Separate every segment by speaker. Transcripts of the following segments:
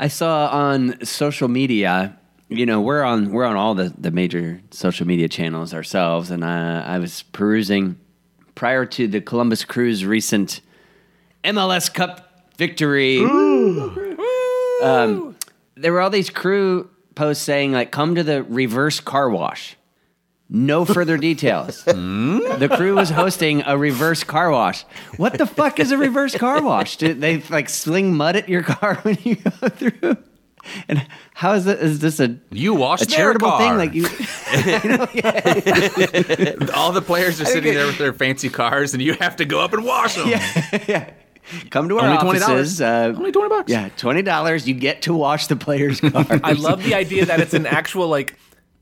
Speaker 1: I saw on social media. You know, we're on we're on all the, the major social media channels ourselves, and uh, I was perusing prior to the Columbus Crew's recent MLS Cup victory. Um, there were all these crew posts saying like, "Come to the reverse car wash." No further details. the crew was hosting a reverse car wash. What the fuck is a reverse car wash? Do they like sling mud at your car when you go through? And how is it? Is this a
Speaker 2: You wash
Speaker 1: a charitable
Speaker 2: car.
Speaker 1: thing? Like you?
Speaker 2: All the players are sitting there with their fancy cars, and you have to go up and wash them.
Speaker 1: yeah. Come to our
Speaker 2: Only $20.
Speaker 1: Uh,
Speaker 2: Only 20 bucks.
Speaker 1: Yeah, twenty dollars. You get to wash the players' cars.
Speaker 3: I love the idea that it's an actual like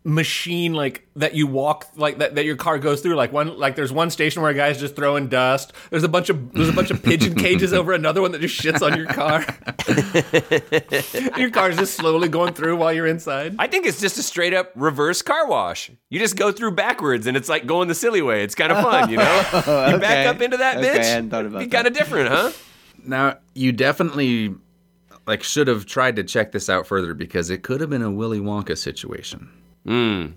Speaker 3: machine like that you walk like that, that your car goes through like one like there's one station where a guy's just throwing dust there's a bunch of there's a bunch of pigeon cages over another one that just shits on your car your car's just slowly going through while you're inside
Speaker 4: I think it's just a straight up reverse car wash. You just go through backwards and it's like going the silly way. It's kind of fun, you know? You back up into that
Speaker 1: Okay,
Speaker 4: bitch.
Speaker 1: I hadn't thought about
Speaker 4: Be kind of different, huh?
Speaker 2: Now you definitely like should have tried to check this out further because it could have been a Willy Wonka situation. Mm.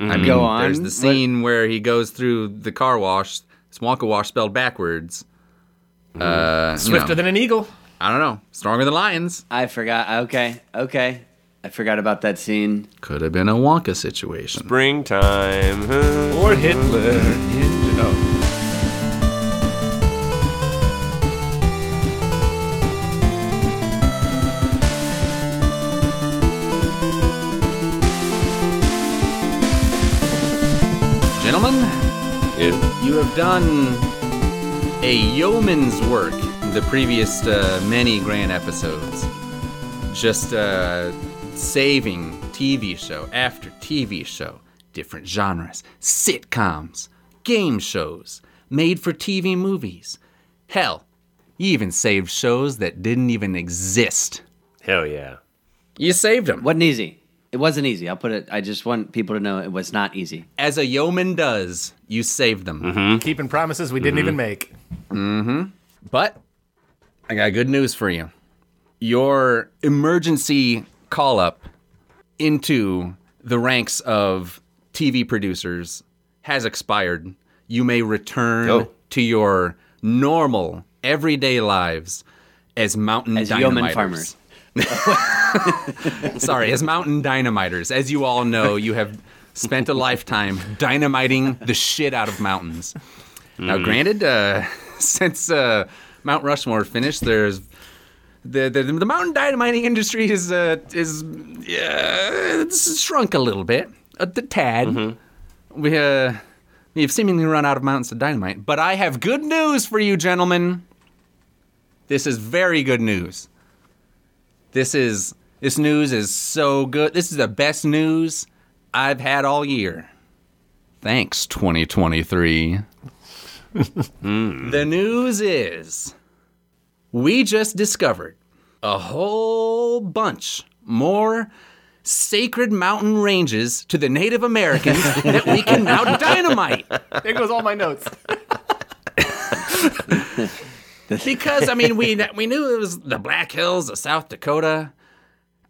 Speaker 2: I mm. mean,
Speaker 1: Go on.
Speaker 2: there's the scene where he goes through the car wash. It's Wonka wash spelled backwards. Mm. Uh, you
Speaker 3: swifter
Speaker 2: know,
Speaker 3: than an eagle
Speaker 2: I don't know, stronger than lions.
Speaker 1: I forgot. Okay, okay. I forgot about that scene.
Speaker 2: Could have been a Wonka situation.
Speaker 4: Springtime. huh?
Speaker 3: or hitler oh.
Speaker 2: Done a yeoman's work in the previous uh, many grand episodes. Just uh, saving TV show after TV show, different genres, sitcoms, game shows, made for TV movies. Hell, you even saved shows that didn't even exist.
Speaker 4: Hell yeah.
Speaker 2: You saved them.
Speaker 1: wasn't easy. It wasn't easy. I'll put it. I just want people to know it was not easy.
Speaker 2: As a yeoman does, you saved them. Mm-hmm.
Speaker 3: keeping promises we didn't mm-hmm. even make mm-hmm.
Speaker 2: But I got good news for you. Your emergency call up into the ranks of TV producers has expired. You may return
Speaker 4: Oh.
Speaker 2: to your normal, everyday lives as mountain
Speaker 1: As yeoman farmers.
Speaker 2: Sorry, as mountain dynamiters. As you all know, you have spent a lifetime dynamiting the shit out of mountains. Now, granted, uh, since uh, Mount Rushmore finished, there's the, the the mountain dynamiting industry is uh, is yeah, it's shrunk a little bit, a, the tad. We uh, we've seemingly run out of mountains to dynamite. But I have good news for you, gentlemen. This is very good news. This is this news is so good. This is the best news I've had all year. Thanks, 2023. Hmm. The news is we just discovered a whole bunch more sacred mountain ranges to the Native Americans that we can now dynamite.
Speaker 3: there goes all my notes
Speaker 2: Because I mean, we we knew it was the Black Hills of South Dakota.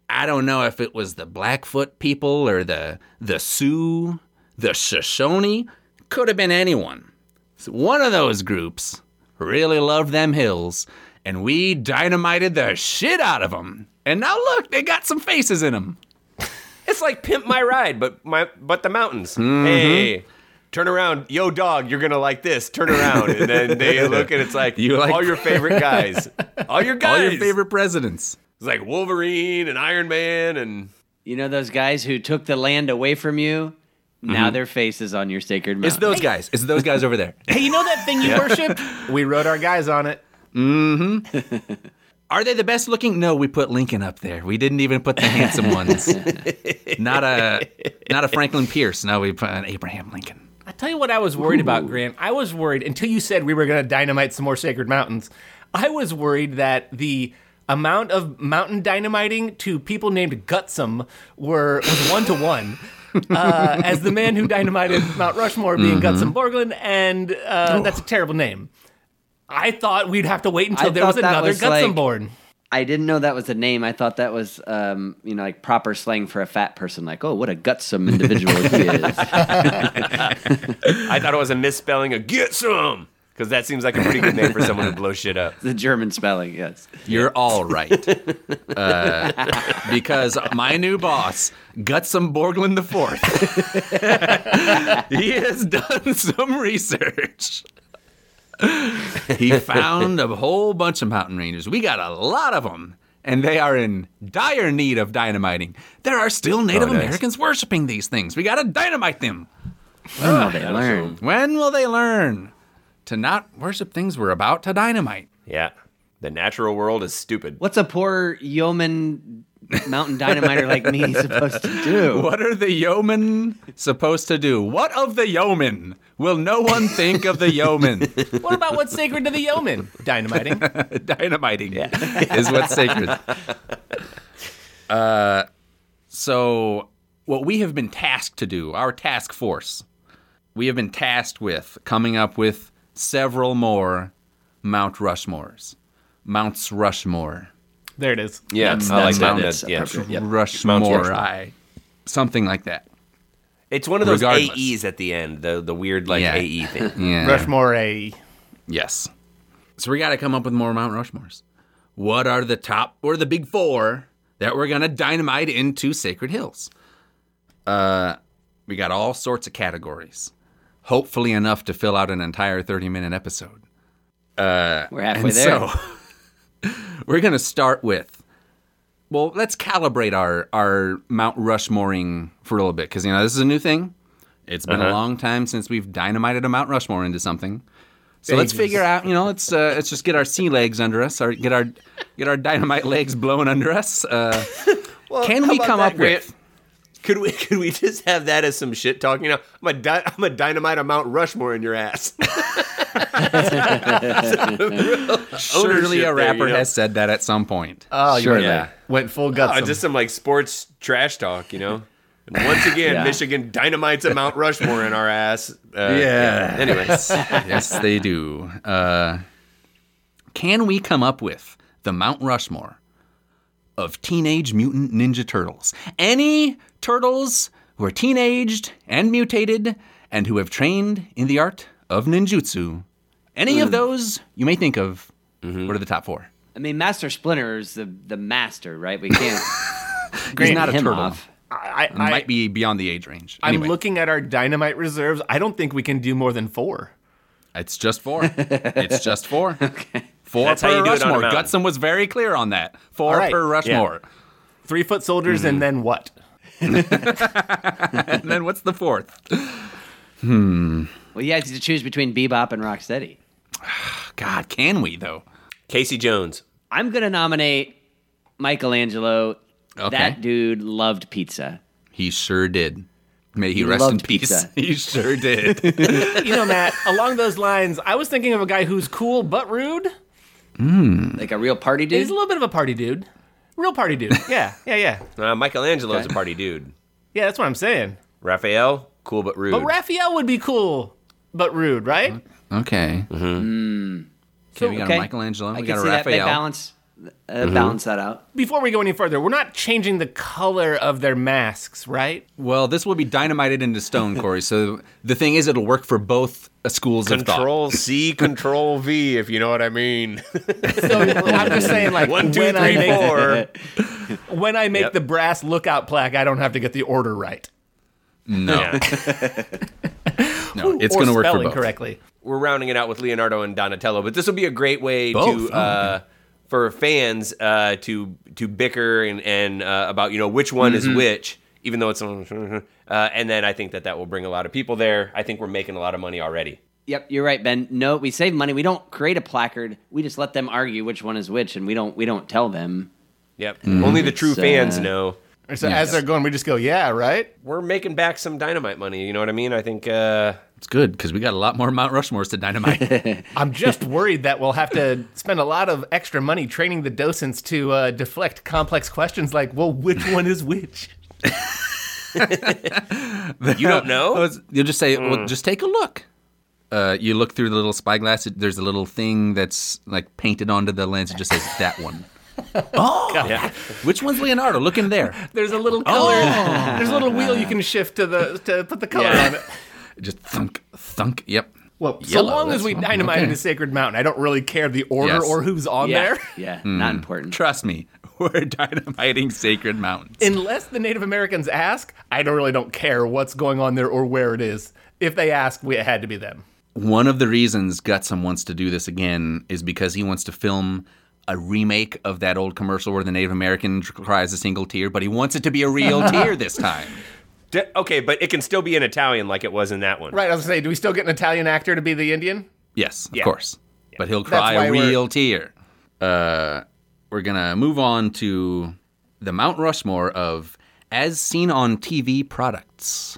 Speaker 2: I don't know if it was the Blackfoot people or the the Sioux, the Shoshone. Could have been anyone. So one of those groups really loved them hills, and we dynamited the shit out of them. And now look, they got some faces in them.
Speaker 4: It's like pimp my ride, but my but the mountains.
Speaker 2: Mm-hmm.
Speaker 4: Hey, turn around, yo dog, you're gonna like this. Turn around, and then they look and it's like
Speaker 2: You like-
Speaker 4: all your favorite guys, all your guys,
Speaker 2: All your favorite presidents.
Speaker 4: It's like Wolverine and Iron Man and
Speaker 1: You know those guys who took the land away from you? Now their face is on your sacred mountain.
Speaker 2: It's those guys. It's those guys over there.
Speaker 3: hey you know that thing you worship we wrote our guys on it Mm-hmm.
Speaker 2: Are they the best looking? No, we put Lincoln up there. We didn't even put the handsome ones. not a not a Franklin Pierce. No, we put an Abraham Lincoln.
Speaker 3: Tell you what I was worried about, Grant. I was worried until you said we were going to dynamite some more sacred mountains. I was worried that the amount of mountain dynamiting to people named Gutzon were was one to one. Uh, as the man who dynamited Mount Rushmore being Gutzon Borglum, and uh, that's a terrible name. I thought we'd have to wait until
Speaker 1: I
Speaker 3: there was another
Speaker 1: was
Speaker 3: Gutzon
Speaker 1: like-
Speaker 3: born.
Speaker 1: I didn't know that was a name. I thought that was, um, you know, like proper slang for a fat person. Like, oh, what a gutsome individual he is.
Speaker 4: I thought it was a misspelling of get some because that seems like a pretty good name for someone who blows shit up.
Speaker 1: the German spelling, yes.
Speaker 2: You're all right. Uh, because my new boss, Gutzon Borglum the Fourth, he has done some research. he found a whole bunch of mountain rangers. We got a lot of them, and they are in dire need of dynamiting. There are still oh, Native
Speaker 4: nice.
Speaker 2: Americans worshiping these things. We got to dynamite them.
Speaker 1: When will ah, they learn?
Speaker 2: When will they learn to not worship things we're about to dynamite?
Speaker 4: Yeah. The natural world is stupid.
Speaker 1: What's a poor yeoman mountain dynamiter like me is supposed to do?
Speaker 2: What are the yeomen supposed to do? What of the yeomen? Will no one think of the yeomen?
Speaker 3: What about what's sacred to the yeomen? Dynamiting.
Speaker 2: Dynamiting is what's sacred. Uh, so, what we have been tasked to do, our task force, we have been tasked with coming up with several more Mount Rushmores. Mounts Rushmore.
Speaker 3: There it is.
Speaker 4: Yeah,
Speaker 1: That's-
Speaker 4: I like
Speaker 1: that's
Speaker 4: that.
Speaker 1: Mount-
Speaker 4: That's- yeah.
Speaker 1: Yep.
Speaker 2: Rushmore.
Speaker 4: Mount Rushmore.
Speaker 2: I, something like that.
Speaker 4: It's one of those
Speaker 2: Regardless.
Speaker 4: AEs at the end, the the weird like
Speaker 2: Yeah.
Speaker 4: AE thing.
Speaker 2: Yeah.
Speaker 3: Rushmore A.
Speaker 2: Yes. So we got to come up with more Mount Rushmores. What are the top or the big four that we're gonna dynamite into Sacred Hills? Uh, we got all sorts of categories. Hopefully enough to fill out an entire thirty-minute episode.
Speaker 1: We're halfway
Speaker 2: And
Speaker 1: there.
Speaker 2: so we're gonna start with. Well, let's calibrate our our Mount Rushmoreing for a little bit because you know this is a new thing. It's been a long time since we've dynamited a Mount Rushmore into something. So let's figure out, you know, let's uh, let's just get our sea legs under us, or get our get our dynamite legs blowing under us. Uh, can we come up with?
Speaker 4: Could we could we just have that as some shit talking? You know, I'm a di- I'm a dynamite of Mount Rushmore in your ass.
Speaker 2: Surely a
Speaker 4: there,
Speaker 2: rapper
Speaker 4: you know?
Speaker 2: has said that at some point.
Speaker 3: Oh, you
Speaker 1: Sure.
Speaker 3: went,
Speaker 4: Yeah.
Speaker 3: went full guts.
Speaker 4: Uh, just some like sports trash talk, you know. And once again,
Speaker 1: Yeah.
Speaker 4: Michigan dynamites a Mount Rushmore in our ass. Uh,
Speaker 2: Yeah.
Speaker 4: Anyways,
Speaker 2: yes, they do. Uh, can we come up with the Mount Rushmore of Teenage Mutant Ninja Turtles? Any turtles who are teenaged and mutated and who have trained in the art of ninjutsu? Any of mm. those you may think of. Mm-hmm. What are the top four?
Speaker 1: I mean, Master Splinter is the, the master, right? We can't
Speaker 2: He's not a turtle.
Speaker 1: off.
Speaker 3: I, I,
Speaker 2: might be beyond the age range.
Speaker 3: I'm looking at our dynamite reserves. I don't think we can do more than four.
Speaker 2: it's just four. it's just four. Four
Speaker 4: That's
Speaker 2: per
Speaker 4: how you do it on
Speaker 2: Rushmore.
Speaker 4: mountain.
Speaker 2: Gutzon was very clear on that. Four
Speaker 3: All right.
Speaker 2: per Rushmore.
Speaker 3: Three foot soldiers,
Speaker 2: Mm-hmm.
Speaker 3: and then what?
Speaker 2: And then what's the fourth? Hmm.
Speaker 1: Well, you have to choose between Bebop and Rocksteady.
Speaker 2: God, can we though?
Speaker 4: Casey Jones.
Speaker 1: I'm going to nominate Michelangelo.
Speaker 2: Okay.
Speaker 1: That dude loved pizza.
Speaker 2: He sure did. May he,
Speaker 1: He
Speaker 2: rest in peace.
Speaker 1: pizza.
Speaker 2: He sure did.
Speaker 3: You know, Matt, along those lines, I was thinking of a guy who's cool but rude. Mm.
Speaker 1: Like a real party dude.
Speaker 3: He's a little bit of a party dude. Real party dude. Yeah, yeah, yeah.
Speaker 4: Uh, Michelangelo's a party dude.
Speaker 3: Yeah, that's what I'm saying.
Speaker 4: Raphael, cool but rude.
Speaker 3: But Raphael would be cool but rude, right?
Speaker 2: okay. Mm-hmm. Mm. Okay, we got
Speaker 1: okay.
Speaker 2: a Michelangelo.
Speaker 1: I
Speaker 2: We
Speaker 1: can
Speaker 2: got a
Speaker 1: see that they
Speaker 2: Raphael.
Speaker 1: balance, uh, balance that out.
Speaker 3: Before we go any further, we're not changing the color of their masks, right?
Speaker 2: Well, this will be dynamited into stone, Corey. So the thing is, it'll work for both uh, schools of thought.
Speaker 4: Control C, Control V, if you know what I mean.
Speaker 3: So I'm just saying, like,
Speaker 4: One, two,
Speaker 3: when I make,
Speaker 4: four.
Speaker 3: when I make
Speaker 4: Yep.
Speaker 3: the brass lookout plaque, I don't have to get the order right.
Speaker 2: No,
Speaker 4: Yeah.
Speaker 2: no, it's going to work for
Speaker 3: spelling
Speaker 2: both.
Speaker 3: correctly.
Speaker 4: We're rounding it out with Leonardo and Donatello, but this will be a great way
Speaker 2: Both?
Speaker 4: to
Speaker 2: Oh,
Speaker 4: uh, for fans uh, to to bicker and and uh, about you know which one
Speaker 2: Mm-hmm.
Speaker 4: is which, even though it's uh, and then I think that that will bring a lot of people there. I think we're making a lot of money already.
Speaker 1: Yep, you're right, Ben. No, we save money. We don't create a placard. We just let them argue which one is which, and we don't we don't tell them.
Speaker 4: Yep.
Speaker 2: Mm-hmm.
Speaker 4: Only the true
Speaker 1: It's,
Speaker 4: fans
Speaker 1: uh,
Speaker 4: know.
Speaker 3: So
Speaker 2: Yes.
Speaker 3: as they're going, we just go, yeah, right?
Speaker 4: We're making back some dynamite money. You know what I mean? I think. Uh,
Speaker 2: It's good because we got a lot more Mount Rushmores to dynamite.
Speaker 3: I'm just worried that we'll have to spend a lot of extra money training the docents to uh, deflect complex questions like, well, which one is which?
Speaker 4: you don't know?
Speaker 2: You'll just say,
Speaker 4: Mm.
Speaker 2: well, just take a look. Uh, you look through the little spyglass. There's a little thing that's like painted onto the lens. It just says that one.
Speaker 4: Yeah.
Speaker 2: Which one's Leonardo? Look in there.
Speaker 3: There's a little color. There's a little wheel you can shift to the to put the color
Speaker 1: Yeah.
Speaker 3: on it.
Speaker 2: Just thunk, thunk. Yep.
Speaker 3: Well, so long as we
Speaker 2: fine.
Speaker 3: dynamite in
Speaker 2: Okay.
Speaker 3: a sacred mountain, I don't really care the order
Speaker 2: Yes.
Speaker 3: or who's on
Speaker 1: yeah,
Speaker 3: there.
Speaker 1: yeah,
Speaker 2: Hmm.
Speaker 1: not important.
Speaker 2: Trust me, we're dynamiting sacred mountains.
Speaker 3: Unless the Native Americans ask, I don't really don't care what's going on there or where it is. If they ask, we, it had to be them.
Speaker 2: One of the reasons Gutzon wants to do this again is because he wants to film a remake of that old commercial where the Native American cries a single tear, but he wants it to be a real tear this time.
Speaker 4: D- okay, but it can still be in Italian like it was in that one.
Speaker 3: Right, I was gonna say, do we still get an Italian actor to be the Indian?
Speaker 2: Yes, of
Speaker 4: Yeah.
Speaker 2: course. But he'll cry
Speaker 3: why
Speaker 2: a
Speaker 3: we're-
Speaker 2: real tear. Uh, we're gonna move on to the Mount Rushmore of as seen on TV products.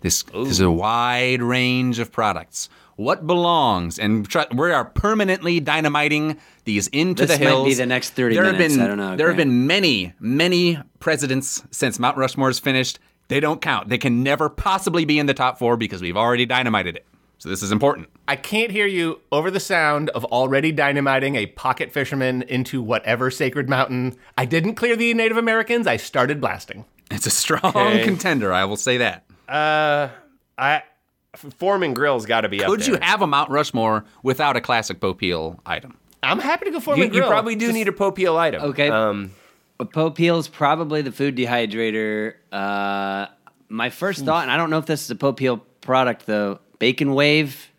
Speaker 2: This, this is a wide range of products. What belongs, and tr- we are permanently dynamiting these into
Speaker 1: This
Speaker 2: the
Speaker 1: might be the next 30
Speaker 2: there
Speaker 1: minutes.
Speaker 2: Have been,
Speaker 1: I don't know,
Speaker 2: There have been many, many presidents since Mount Rushmore is finished. They don't count. They can never possibly be in the top four because we've already dynamited it. So this is important.
Speaker 3: I can't hear you over the sound of already dynamiting a pocket fisherman into whatever sacred mountain. I didn't clear the Native Americans. I started blasting.
Speaker 2: It's a strong
Speaker 4: Okay.
Speaker 2: contender, I will say that.
Speaker 4: Uh, I Foreman Grill's got to be up
Speaker 2: Could you have a Mount Rushmore without a classic Popeil item?
Speaker 3: I'm happy to go for
Speaker 4: You,
Speaker 3: my
Speaker 4: you probably do need a Popeil item.
Speaker 1: Okay.
Speaker 4: Um,
Speaker 1: Popeil's probably the food dehydrator. Uh, my first thought, and I don't know if this is a Popeil product though. Bacon wave.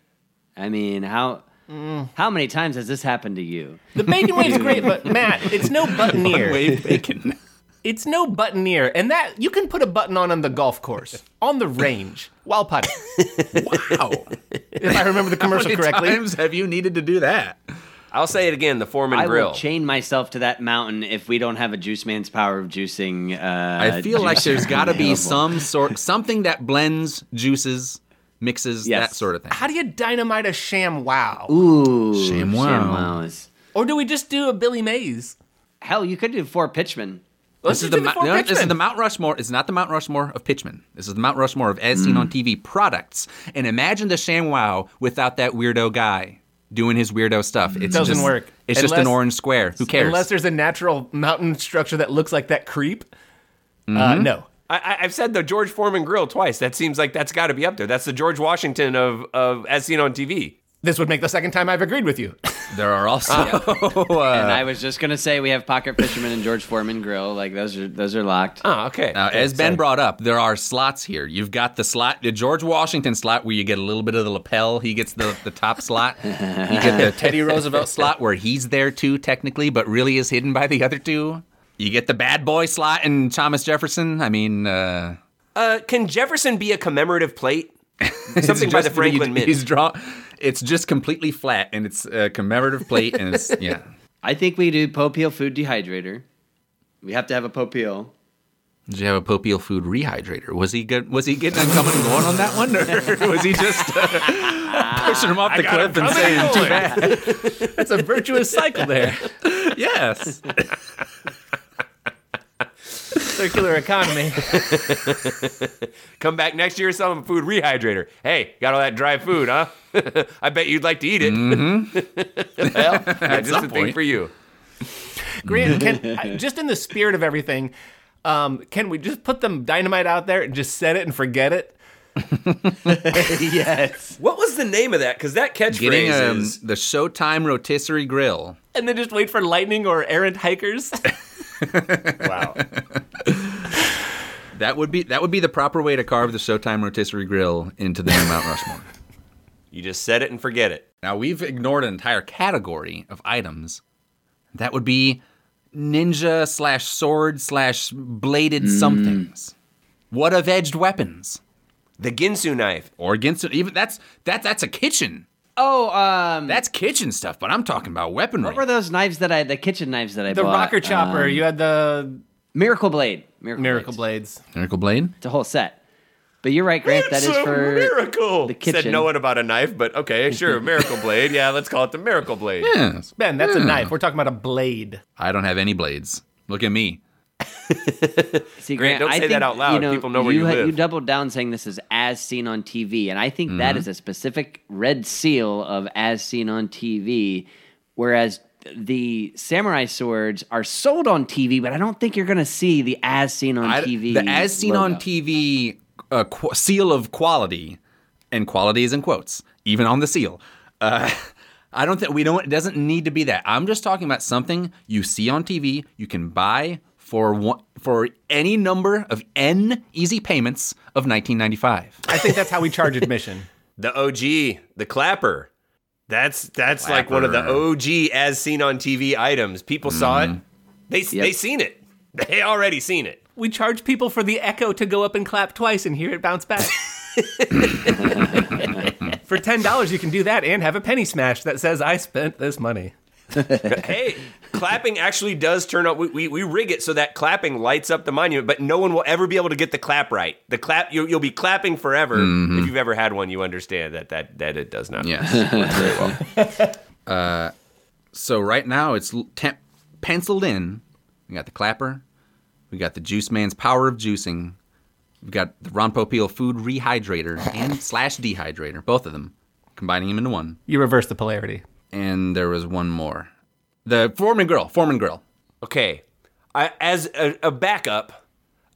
Speaker 1: I mean, how how many times has this happened to you?
Speaker 3: The bacon wave's great, but Matt, it's no buttoneer.
Speaker 2: Wave bacon.
Speaker 3: It's no buttoneer, and that you can put a button on on the golf course, on the range, while putting.
Speaker 2: wow.
Speaker 3: If I remember the
Speaker 2: How
Speaker 3: commercial
Speaker 2: many
Speaker 3: correctly.
Speaker 2: times have you needed to do that?
Speaker 4: I'll say it again: the Foreman Grill.
Speaker 1: I
Speaker 4: Grill.
Speaker 1: will chain myself to that mountain if we don't have a juice man's power of juicing. Uh,
Speaker 2: I feel like there's got to be some sort, something that blends juices, mixes,
Speaker 1: Yes.
Speaker 2: that sort of thing.
Speaker 3: How do you dynamite a ShamWow?
Speaker 1: Ooh,
Speaker 2: ShamWow.
Speaker 1: ShamWow.
Speaker 3: Or do we just do a Billy Mays?
Speaker 1: Hell, you could do four pitchmen.
Speaker 3: Let's
Speaker 2: This is,
Speaker 3: just
Speaker 2: the,
Speaker 3: the
Speaker 2: Mou-
Speaker 3: four
Speaker 2: no, this is the Mount Rushmore. It's not the Mount Rushmore of Pitchman. This is the Mount Rushmore of as seen on TV products. And imagine the ShamWow without that weirdo guy doing his weirdo stuff. It
Speaker 3: Doesn't work.
Speaker 2: It's just an orange square. Who cares?
Speaker 3: Unless there's a natural mountain structure that looks like that creep. Uh,
Speaker 2: Mm-hmm.
Speaker 3: no.
Speaker 4: I, I- I've said the George Foreman Grill twice. That seems like that's got to be up there. That's the George Washington of, of as seen on TV.
Speaker 3: This would make the second time I've agreed with you.
Speaker 2: there are also
Speaker 1: and I was just gonna say we have Pocket Fisherman and George Foreman Grill. Like those are those are locked.
Speaker 4: Oh, okay.
Speaker 2: Now, as Ben brought up, there are slots here. You've got the slot, the George Washington slot, where you get a little bit of the lapel. He gets the, the top slot. You get the Teddy Roosevelt slot, where he's there too, technically, but really is hidden by the other two. You get the bad boy slot in Thomas Jefferson. I mean, uh,
Speaker 4: Uh, can Jefferson be a commemorative plate? Something by the Franklin
Speaker 2: he-
Speaker 4: Mint.
Speaker 2: He's draw. It's just completely flat, and it's a commemorative plate, and it's yeah.
Speaker 1: I think we do Popeil food dehydrator. We have to have a Popeil.
Speaker 2: Did you have a Popeil food rehydrator? Was he good? Was he getting and coming and going on that one, or was he just uh, pushing him off the cliff and saying
Speaker 3: and
Speaker 2: too bad?
Speaker 3: That's a virtuous cycle there.
Speaker 2: Yes.
Speaker 3: Circular economy.
Speaker 4: Come back next year, sell them a food rehydrator. Hey, got all that dry food, huh? I bet you'd like to eat it. well, that's just
Speaker 2: some
Speaker 4: a thing for you.
Speaker 3: Grant, can, just in the spirit of everything, um, can we just put them dynamite out there and just set it and forget it?
Speaker 1: yes.
Speaker 4: What was the name of that? Because that catchphrase
Speaker 2: Getting um,
Speaker 4: is
Speaker 2: the Showtime rotisserie grill.
Speaker 3: And then just wait for lightning or errant hikers?
Speaker 4: Wow.
Speaker 2: That would be that would be the proper way to carve the Showtime rotisserie grill into the new Mount Rushmore.
Speaker 4: You just set it and forget it.
Speaker 2: Now we've ignored an entire category of items. That would be ninja slash sword slash bladed mm. somethings. What of edged weapons?
Speaker 4: The Ginsu knife.
Speaker 2: Or against even that's that that's a kitchen.
Speaker 1: Oh, um,
Speaker 2: That's kitchen stuff, but I'm talking about weaponry.
Speaker 1: what were those knives that I the kitchen knives that I
Speaker 3: the
Speaker 1: bought?
Speaker 3: rocker chopper.
Speaker 1: Um,
Speaker 3: you had the
Speaker 1: Miracle Blade. Miracle,
Speaker 3: miracle
Speaker 1: Blades.
Speaker 3: blades.
Speaker 2: Miracle Blade?
Speaker 1: It's a whole set. But you're right, Grant. That
Speaker 4: It's
Speaker 1: is
Speaker 4: a
Speaker 1: for
Speaker 4: miracle.
Speaker 1: the
Speaker 4: Said
Speaker 1: kitchen.
Speaker 4: no one about a knife, but okay, sure, miracle blade. Yeah, let's call it the miracle blade.
Speaker 2: Yes.
Speaker 3: Ben, that's
Speaker 2: Yeah.
Speaker 3: a knife. We're talking about a blade.
Speaker 2: I don't have any blades. Look at me.
Speaker 1: See,
Speaker 4: Grant, don't
Speaker 1: I
Speaker 4: say that out loud.
Speaker 1: You know,
Speaker 4: People know where you
Speaker 1: had-
Speaker 4: live.
Speaker 1: You doubled down saying this is as seen on TV, and I think that is a specific red seal of as seen on TV. Whereas the samurai swords are sold on TV, but I don't think you're going to see the as seen on
Speaker 2: I-
Speaker 1: TV.
Speaker 2: the as seen on. TV uh, qu- seal of quality, and quality is in quotes, even on the seal. Uh, I don't think we don't. It doesn't need to be that. I'm just talking about something you see on TV. You can buy for one, for any number of n easy payments of 1995.
Speaker 3: I think that's how we charge admission.
Speaker 4: The OG, the clapper. That's that's like one of the OG as seen on TV items. People saw it. Mm-hmm. They they seen it. They already seen it.
Speaker 3: We charge people for the echo to go up and clap twice and hear it bounce back. for ten dollars, you can do that and have a penny smash that says "I spent this money."
Speaker 4: hey, clapping actually does turn up. We, we, we rig it so that clapping lights up the monument, but no one will ever be able to get the clap right. The clap you, you'll be clapping forever. Mm-hmm. If you've ever had one, you understand that that that it does not.
Speaker 2: Yeah.
Speaker 4: work very well.
Speaker 2: Uh, so right now it's temp- penciled in. We got the clapper, we got the Juice Man's power of juicing, we've got the Ron Popeil food rehydrator and slash dehydrator, both of them, combining them into one.
Speaker 3: You reverse the polarity.
Speaker 2: And there was one more, the Foreman Grill, Foreman Grill.
Speaker 4: Okay, I, as a, a backup,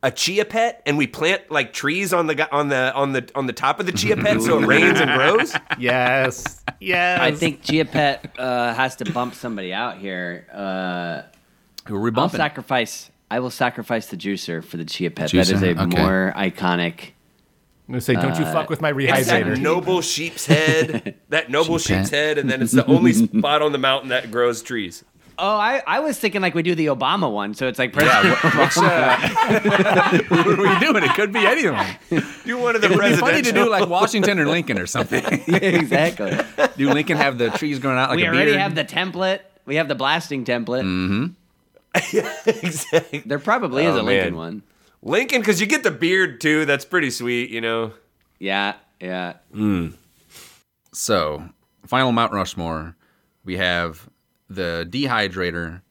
Speaker 4: a chia pet, and we plant like trees on the on the on the on the top of the chia pet so it rains and grows.
Speaker 3: Yes, yes.
Speaker 1: I think chia Pet uh, has to bump somebody out here. Uh,
Speaker 2: Who are we
Speaker 1: I'll
Speaker 2: bumping?
Speaker 1: sacrifice. I will sacrifice the juicer for the Chia Pet.
Speaker 2: Juicer,
Speaker 1: that is a
Speaker 2: okay.
Speaker 1: more iconic.
Speaker 3: I'm gonna say, don't you fuck with my
Speaker 4: It's that
Speaker 3: rehydrator.
Speaker 4: noble sheep's head, that noble
Speaker 2: Sheep
Speaker 4: sheep's
Speaker 2: head.
Speaker 4: head, and then it's the only spot on the mountain that grows trees.
Speaker 1: Oh, I, I was thinking like we do the Obama one, so it's like President
Speaker 2: what are we doing? It could be anyone.
Speaker 4: Do one of the
Speaker 2: It'd be funny to do like Washington or Lincoln or something.
Speaker 1: exactly.
Speaker 2: do Lincoln have the trees growing out like
Speaker 1: we
Speaker 2: a
Speaker 1: already
Speaker 2: beard?
Speaker 1: have the template. We have the blasting template.
Speaker 2: Mm-hmm.
Speaker 4: exactly.
Speaker 1: There probably is
Speaker 4: Oh,
Speaker 1: a Lincoln
Speaker 4: man.
Speaker 1: one.
Speaker 4: Lincoln, because you get the beard too. That's pretty sweet, you know.
Speaker 1: Yeah, yeah. Hmm.
Speaker 2: So, final Mount Rushmore, we have the dehydrator,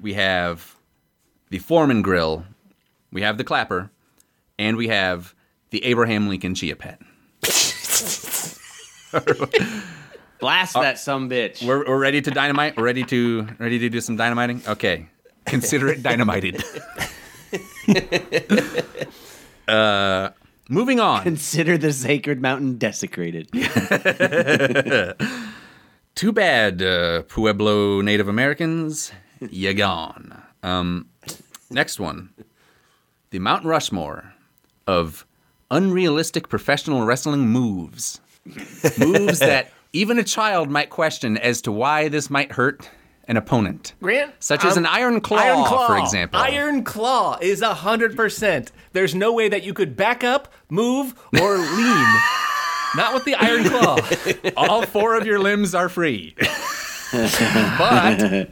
Speaker 2: we have the Foreman grill, we have the clapper, and we have the Abraham Lincoln Chia Pet.
Speaker 1: Blast that some bitch.
Speaker 2: We're, we're ready to dynamite. We're ready to ready to do some dynamiting. Okay, consider it dynamited. uh, moving on.
Speaker 1: Consider the sacred mountain desecrated.
Speaker 2: Too bad, uh, Pueblo Native Americans, You're gone. Um, next one, the Mount Rushmore of unrealistic professional wrestling moves, moves that even a child might question as to why this might hurt an opponent.
Speaker 3: Grant,
Speaker 2: Such as
Speaker 3: um,
Speaker 2: an iron claw,
Speaker 3: Iron Claw,
Speaker 2: for example.
Speaker 3: Iron Claw is hundred percent. There's no way that you could back up, move, or lean. Not with the Iron Claw.
Speaker 2: All four of your limbs are free. but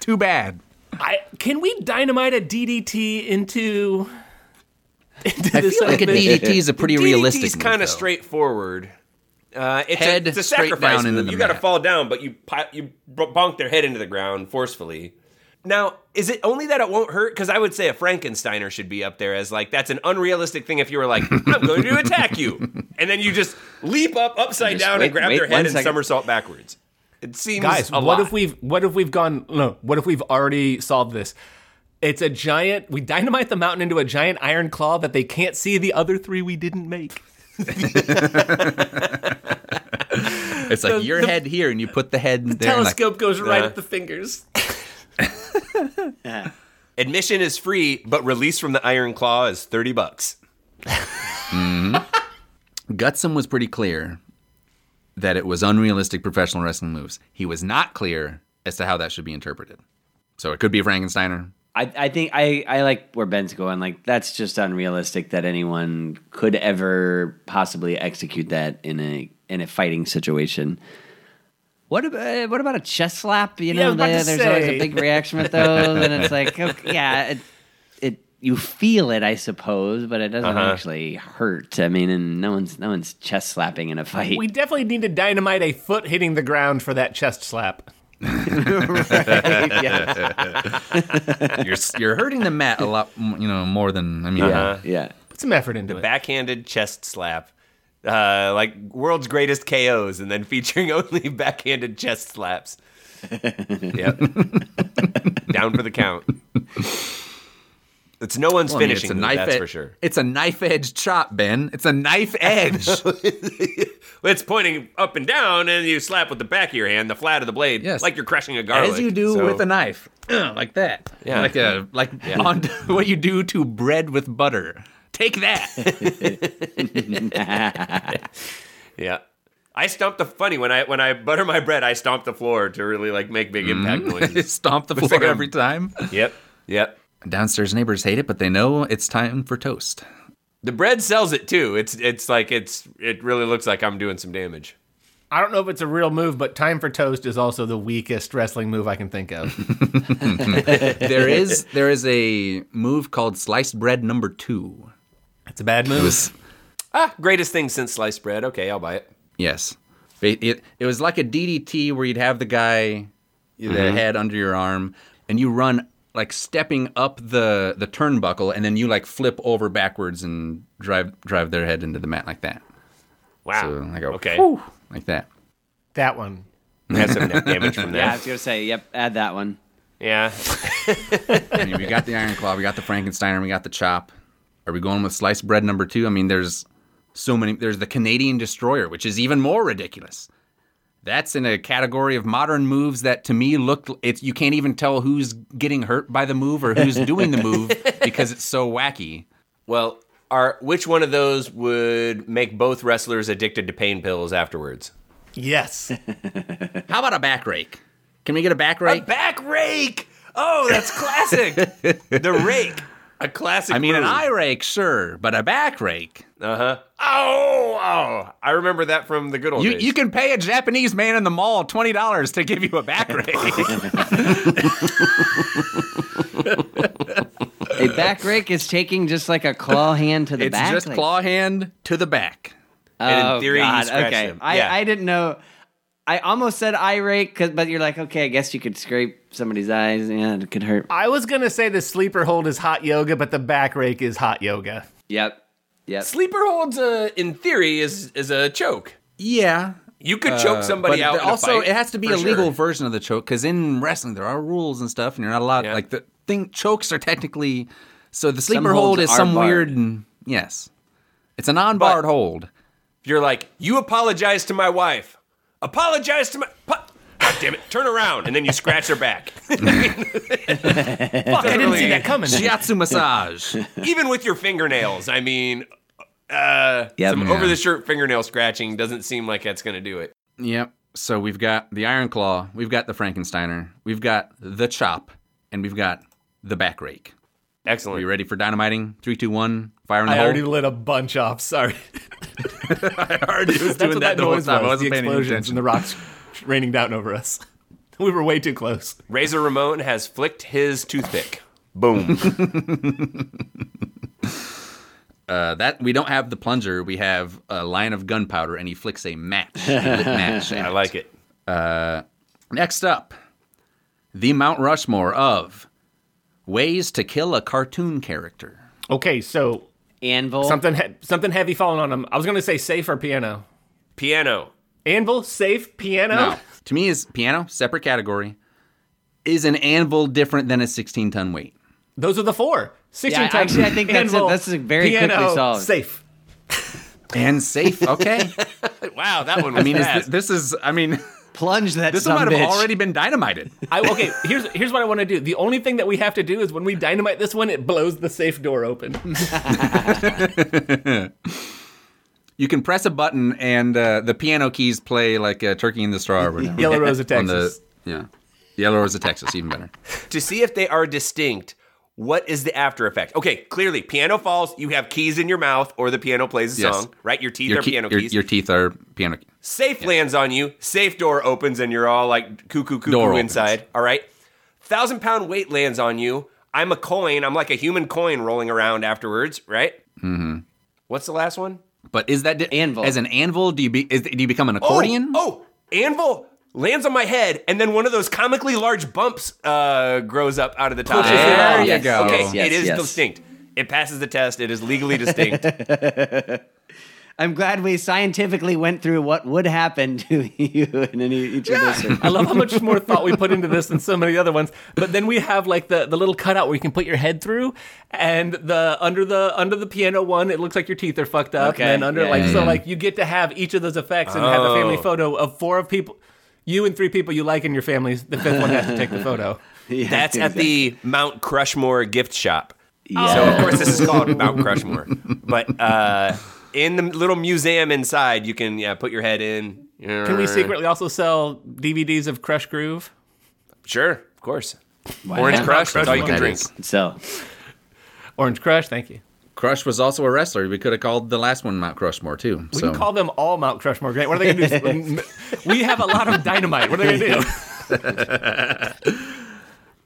Speaker 2: too bad.
Speaker 3: I, can we dynamite a DDT into? into
Speaker 2: I feel like a DDT is a pretty realistic.
Speaker 4: DDT's kind of straightforward. Uh, it's
Speaker 2: Head
Speaker 4: a, it's a sacrifice
Speaker 2: down
Speaker 4: move. You got to fall down, but you you bonk their head into the ground forcefully. Now, is it only that it won't hurt? Because I would say a Frankensteiner should be up there as like that's an unrealistic thing. If you were like, I'm going to attack you, and then you just leap up upside
Speaker 1: Just
Speaker 4: down
Speaker 1: wait-
Speaker 4: and grab
Speaker 1: wait
Speaker 4: their
Speaker 1: one
Speaker 4: head and
Speaker 1: second.
Speaker 4: somersault backwards. It seems
Speaker 3: Guys,
Speaker 4: a
Speaker 3: what
Speaker 4: lot.
Speaker 3: if we've what if we've gone no, what if we've already solved this? It's a giant we dynamite the mountain into a giant iron claw that they can't see the other three we didn't make.
Speaker 2: It's like
Speaker 3: The-
Speaker 2: your
Speaker 3: the-
Speaker 2: head here, and you put the head there. and, like,
Speaker 3: Telescope goes right
Speaker 4: Uh.
Speaker 3: at the fingers.
Speaker 4: Admission is free, but release from the Iron Claw is thirty bucks.
Speaker 2: Gutzon was pretty clear that it was unrealistic professional wrestling moves. He was not clear as to how that should be interpreted. So it could be a Frankensteiner.
Speaker 1: I, I think I, I like where Ben's going. Like that's just unrealistic that anyone could ever possibly execute that in a in a fighting situation. What about what about a chest slap? You know,
Speaker 3: about
Speaker 1: the- there's always a big reaction with those, and it's like, okay, yeah, it, it you feel it, I suppose, but it doesn't
Speaker 4: Uh-huh.
Speaker 1: actually hurt. I mean, and no one's no one's chest slapping in a fight.
Speaker 3: We definitely need to dynamite a foot hitting the ground for that chest slap.
Speaker 1: Yeah,
Speaker 2: You're you're hurting the mat a lot, you know, more than I mean.
Speaker 1: yeah, yeah.
Speaker 3: Put some effort into it.
Speaker 4: backhanded chest slap. Uh, like world's greatest KOs, and then featuring only backhanded chest slaps. yep. Down for the count. It's no one's
Speaker 2: Well, I mean,
Speaker 4: finishing.
Speaker 2: it's a knife.
Speaker 4: that's
Speaker 2: ed-
Speaker 4: for sure.
Speaker 2: It's a knife edge chop, Ben. It's a knife edge.
Speaker 4: It's pointing up and down, and you slap with the back of your hand, the flat of the blade,
Speaker 2: Yes.
Speaker 4: like you're crushing a garlic.
Speaker 2: As you do
Speaker 4: So-
Speaker 2: with a knife, like that.
Speaker 4: Yeah.
Speaker 2: like a like on what you do to bread with butter. Take that.
Speaker 4: Yeah. I stomp the funny when I when I butter my bread, I stomp the floor to really like make big impact mm-hmm. noises.
Speaker 2: Stomp the floor
Speaker 4: like
Speaker 2: every time.
Speaker 4: yep. Yep.
Speaker 2: Downstairs neighbors hate it, but they know it's time for toast.
Speaker 4: The bread sells it too. It's it's like it's it really looks like I'm doing some damage.
Speaker 3: I don't know if it's a real move, but time for toast is also the weakest wrestling move I can think of.
Speaker 2: there is there is a move called sliced bread number two.
Speaker 3: It's a bad move.
Speaker 4: Ah, greatest thing since sliced bread. Okay, I'll buy it.
Speaker 2: Yes. It, it, it was like a DDT where you'd have the guy, the head under your arm, and you run like stepping up the, the turnbuckle, and then you like flip over backwards and drive drive their head into the mat like that.
Speaker 4: Wow.
Speaker 2: So I go,
Speaker 4: okay.
Speaker 2: "Whew," like that.
Speaker 3: that one.
Speaker 4: Has some net damage from
Speaker 1: Yeah, I was gonna say, yep, add that one.
Speaker 4: Yeah.
Speaker 2: I mean, we got the Iron Claw, we got the Frankensteiner, we got the Chop. Are we going with sliced bread number two? I mean, there's so many. There's the Canadian Destroyer, which is even more ridiculous. That's in a category of modern moves that to me look it's you can't even tell who's getting hurt by the move or who's doing the move because it's so wacky.
Speaker 4: Well, are which one of those would make both wrestlers addicted to pain pills afterwards?
Speaker 3: Yes.
Speaker 2: How about a back rake? Can we get a back rake?
Speaker 4: A
Speaker 2: rake?
Speaker 4: back rake. Oh, that's classic. the rake. A classic.
Speaker 2: I mean, an eye rake, sure, but a back rake.
Speaker 4: Uh huh. Oh, oh! I remember that from the good old
Speaker 2: You,
Speaker 4: days.
Speaker 2: you can pay a Japanese man in the mall twenty dollars to give you a back rake.
Speaker 1: A back rake is taking just like a claw hand to the
Speaker 2: it's
Speaker 1: back.
Speaker 2: just
Speaker 1: like-
Speaker 2: claw hand to the back.
Speaker 4: And in
Speaker 1: Oh,
Speaker 4: theory,
Speaker 1: God,
Speaker 4: scratch
Speaker 1: okay.
Speaker 4: them.
Speaker 1: I,
Speaker 4: Yeah.
Speaker 1: I didn't know. I almost said eye rake, 'cause- but you're like, okay, I guess you could scrape somebody's eyes. Yeah, it could hurt.
Speaker 3: I was going to say the sleeper hold is hot yoga, but the back rake is hot yoga.
Speaker 1: Yep. Yep.
Speaker 4: Sleeper holds, uh, in theory, is is a choke.
Speaker 2: Yeah,
Speaker 4: You could choke somebody
Speaker 2: Uh, but
Speaker 4: out.
Speaker 2: there-
Speaker 4: in a
Speaker 2: also
Speaker 4: fight,
Speaker 2: it has to be
Speaker 4: for
Speaker 2: a legal
Speaker 4: sure.
Speaker 2: version of the choke because in wrestling there are rules and stuff, and you're not allowed.
Speaker 4: Yeah.
Speaker 2: Like the thing, chokes are technically. So the sleeper hold is some
Speaker 1: barred.
Speaker 2: weird. Yes, it's a non-barred
Speaker 4: But-
Speaker 2: hold.
Speaker 4: You're like, you apologize to my wife. Apologize to my. pu- God damn it! Turn around, and then you scratch her back.
Speaker 3: Fuck, I didn't see that coming.
Speaker 2: Shiatsu massage.
Speaker 4: Even with your fingernails. I mean, uh,
Speaker 1: Yep.
Speaker 4: some
Speaker 2: Yeah.
Speaker 4: over the shirt fingernail scratching doesn't seem like that's going to do it.
Speaker 2: Yep. So we've got the Iron Claw, we've got the Frankensteiner, we've got the Chop, and we've got the Back Rake.
Speaker 4: Excellent.
Speaker 2: Are you ready for dynamiting? Three, two, one. Fire in the
Speaker 3: I
Speaker 2: hole.
Speaker 3: already lit a bunch off. Sorry.
Speaker 2: I already was
Speaker 3: That's
Speaker 2: doing
Speaker 3: what
Speaker 2: that
Speaker 3: that
Speaker 2: the whole
Speaker 3: noise
Speaker 2: time. I
Speaker 3: was.
Speaker 2: wasn't
Speaker 3: The
Speaker 2: paying
Speaker 3: explosions
Speaker 2: attention.
Speaker 3: and the rocks raining down over us. We were way too close.
Speaker 4: Razor Ramon has flicked his toothpick. Boom.
Speaker 2: Uh, that we don't have the plunger. We have a line of gunpowder, and he flicks a match. a match.
Speaker 4: I like it.
Speaker 2: Next up, the Mount Rushmore of ways to kill a cartoon character.
Speaker 3: Okay, so
Speaker 1: Anvil.
Speaker 3: something he- something heavy falling on him. I was gonna say safe or piano.
Speaker 4: Piano.
Speaker 3: Anvil, safe, piano.
Speaker 2: No, to me is piano separate category. Is an anvil different than a 16 ton weight?
Speaker 3: Those are the four. 16
Speaker 1: Yeah,
Speaker 3: times.
Speaker 1: actually, I think that's a-
Speaker 3: anvil,
Speaker 1: that's a very quickly solved.
Speaker 3: Safe.
Speaker 2: And safe. Okay.
Speaker 4: Wow, that one was
Speaker 2: I mean, is
Speaker 4: fast.
Speaker 2: thi- this is. I mean,
Speaker 1: Plunge that
Speaker 2: this one might have
Speaker 1: bitch.
Speaker 2: already been dynamited.
Speaker 3: I, okay, here's here's what I want to do. The only thing that we have to do is when we dynamite this one, it blows the safe door open.
Speaker 2: You can press a button and uh, the piano keys play like a turkey in the straw or whatever.
Speaker 3: Yellow Rose of
Speaker 2: On the-
Speaker 3: Texas.
Speaker 2: yeah. Yellow Rose of Texas, even better.
Speaker 4: to see if they are distinct, what is the after effect? Okay, clearly, piano falls, you have keys in your mouth, or the piano plays a
Speaker 2: Yes.
Speaker 4: song, right? Your teeth
Speaker 2: Your,
Speaker 4: are
Speaker 2: key-
Speaker 4: piano
Speaker 2: your,
Speaker 4: keys.
Speaker 2: your teeth are piano keys.
Speaker 4: Safe lands on you, safe door opens, and you're all like cuckoo cuckoo
Speaker 2: Door opens.
Speaker 4: inside. All right. Thousand pound weight lands on you. I'm a coin. I'm like a human coin rolling around afterwards, right? Mm-hmm. What's the last one?
Speaker 2: But is that di-
Speaker 1: Anvil.
Speaker 2: as an anvil? Do you be is, do you become an accordion?
Speaker 4: Oh, oh, anvil lands on my head, and then one of those comically large bumps uh, grows up out of the top.
Speaker 3: Pushes it
Speaker 2: There you
Speaker 1: Yes,
Speaker 2: go.
Speaker 4: Okay,
Speaker 1: yes,
Speaker 4: it is
Speaker 1: yes.
Speaker 4: distinct. It passes the test. It is legally distinct.
Speaker 1: I'm glad we scientifically went through what would happen to you in any, each of those.
Speaker 3: I love how much more thought we put into this than so many other ones. But then we have like the, the little cutout where you can put your head through, and the under the under the piano one, it looks like your teeth are fucked up.
Speaker 1: Okay,
Speaker 3: And under
Speaker 1: yeah,
Speaker 3: like
Speaker 1: yeah,
Speaker 3: so
Speaker 2: yeah.
Speaker 3: like you get to have each of those effects and have a family
Speaker 4: Oh.
Speaker 3: photo of four of people, you and three people you like in your family. The fifth one has to take the photo.
Speaker 1: Yeah,
Speaker 4: That's at the Mount Crushmore gift shop.
Speaker 1: Yeah.
Speaker 4: So of course this is called Mount Crushmore. But uh, in the little museum inside, you can yeah put your head in.
Speaker 3: Can we secretly also sell DVDs of Krush Groove?
Speaker 4: Sure, of course.
Speaker 1: Why
Speaker 4: Orange
Speaker 1: not?
Speaker 4: Crush. That's all you can drink.
Speaker 2: is-
Speaker 1: So
Speaker 3: Orange Crush, thank you.
Speaker 2: Crush was also a wrestler. We could have called the last one Mount Crushmore too.
Speaker 3: We
Speaker 2: so
Speaker 3: can call them all Mount Crushmore. Great. What are they going to do? we have a lot of dynamite. What are they going to do?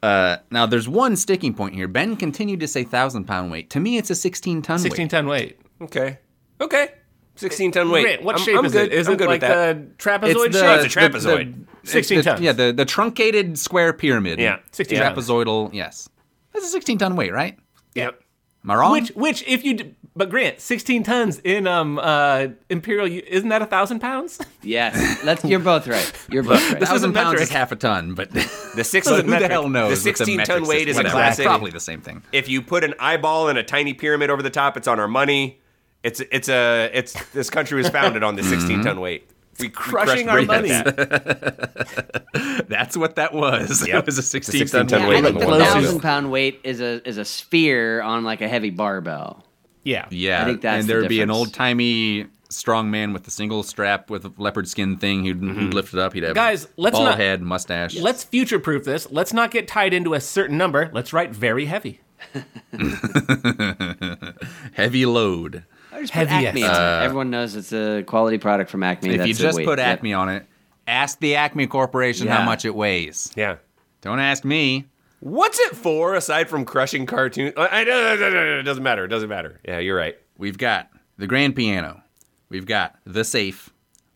Speaker 2: Uh, now there's one sticking point here. Ben continued to say thousand pound weight. To me, it's a sixteen ton
Speaker 3: 16
Speaker 2: weight.
Speaker 3: ton weight.
Speaker 4: Okay. Okay. 16 ton weight.
Speaker 3: Grant, what
Speaker 4: I'm-
Speaker 3: shape
Speaker 4: I'm
Speaker 3: is
Speaker 4: good.
Speaker 3: it? Is
Speaker 4: I'm
Speaker 3: it
Speaker 4: good
Speaker 3: like
Speaker 4: with that.
Speaker 3: the trapezoid
Speaker 2: the,
Speaker 3: shape?
Speaker 4: It's a trapezoid.
Speaker 2: the-
Speaker 3: 16
Speaker 2: the-
Speaker 3: tons.
Speaker 2: Yeah, the, the truncated square pyramid.
Speaker 4: Yeah.
Speaker 3: 16
Speaker 4: Yeah.
Speaker 3: tons.
Speaker 2: Trapezoidal. Yes, that's a sixteen ton weight, right?
Speaker 4: Yep.
Speaker 2: Am I wrong?
Speaker 3: Which, which, if you, d- but Grant, 16 tons in um uh imperial, U- isn't that a thousand pounds?
Speaker 1: yes, let's. You're both right. You're both right.
Speaker 3: This is a
Speaker 2: thousand pounds
Speaker 3: metric.
Speaker 2: is half a ton, but
Speaker 4: The six.
Speaker 2: but who the hell knows?
Speaker 4: The 16
Speaker 2: metric
Speaker 4: ton weight
Speaker 2: system?
Speaker 4: is a classic.
Speaker 2: Probably the same thing.
Speaker 4: If you put an eyeball and a tiny pyramid over the top, it's on our money. It's it's a it's this country was founded on the mm-hmm. 16 ton weight. We we
Speaker 3: Crushing
Speaker 4: crushed
Speaker 3: our money.
Speaker 4: that.
Speaker 2: That's what that was.
Speaker 4: Yep.
Speaker 2: It was a 16
Speaker 4: 16
Speaker 2: ton
Speaker 4: ton
Speaker 1: Yeah,
Speaker 4: weight
Speaker 1: I think
Speaker 4: the
Speaker 1: the
Speaker 4: one
Speaker 3: closest.
Speaker 1: thousand pound weight is a is a sphere on like a heavy barbell.
Speaker 3: Yeah.
Speaker 2: Yeah,
Speaker 1: I think that's
Speaker 2: and there would be an old timey strong man with a single strap with a leopard skin thing who'd, who'd mm-hmm. lift it up. He'd have
Speaker 3: Guys, let's
Speaker 2: bald
Speaker 3: not-
Speaker 2: head, mustache.
Speaker 3: Let's future proof this. Let's not get tied into a certain number. Let's write very heavy.
Speaker 2: heavy load.
Speaker 1: I just put
Speaker 3: Heaviest.
Speaker 1: Acme on it. Uh, Everyone knows it's a quality product from Acme.
Speaker 2: if
Speaker 1: That's
Speaker 2: you
Speaker 1: the
Speaker 2: just
Speaker 1: weight.
Speaker 2: put
Speaker 1: Yep.
Speaker 2: Acme on it, ask the Acme Corporation
Speaker 1: Yeah.
Speaker 2: how much it weighs.
Speaker 4: Yeah.
Speaker 2: Don't ask me.
Speaker 4: What's it for aside from crushing cartoons? I, I, it doesn't matter. It doesn't matter. Yeah, you're right.
Speaker 2: We've got the grand piano. We've got the safe.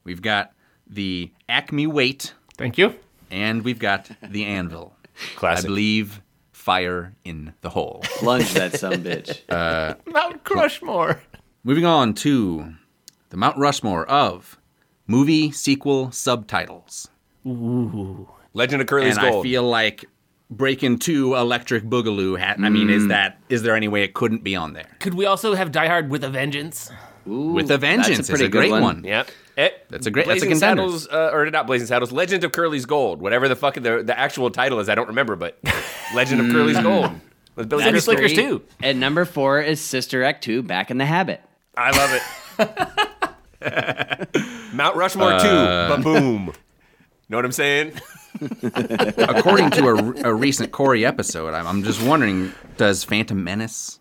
Speaker 2: We've got the Acme weight,
Speaker 3: Thank you.
Speaker 2: and we've got the anvil.
Speaker 4: Classic.
Speaker 2: I believe fire in the hole.
Speaker 1: Plunge that some bitch.
Speaker 3: Uh, Mount Crushmore.
Speaker 2: Moving on to the Mount Rushmore of movie sequel subtitles.
Speaker 4: Legend of Curly's
Speaker 2: and
Speaker 4: Gold.
Speaker 2: I feel like Breaking Two Electric Boogaloo hat. I mean,
Speaker 4: Mm.
Speaker 2: is that is there any way it couldn't be on there?
Speaker 3: Could we also have Die Hard with a Vengeance?
Speaker 1: Ooh,
Speaker 2: With a Vengeance
Speaker 1: that's
Speaker 2: is
Speaker 1: pretty
Speaker 2: a great
Speaker 1: good
Speaker 2: one.
Speaker 4: Yep. Eh,
Speaker 2: That's a great- that's a
Speaker 4: Blazing
Speaker 2: contender.
Speaker 4: Saddles, uh, or not Blazing Saddles. Legend of Curly's Gold. Whatever the fuck the, the actual title is, I don't remember, but Legend of Curly's Gold. With Billy
Speaker 3: City
Speaker 4: Crystal.
Speaker 3: Slickers too.
Speaker 1: And number four is Sister Act Two, Back in the Habit.
Speaker 4: I love it. Mount Rushmore 2. Ba-boom. Know what I'm saying?
Speaker 2: According to a, a recent Corey episode, I'm, I'm just wondering, does Phantom Menace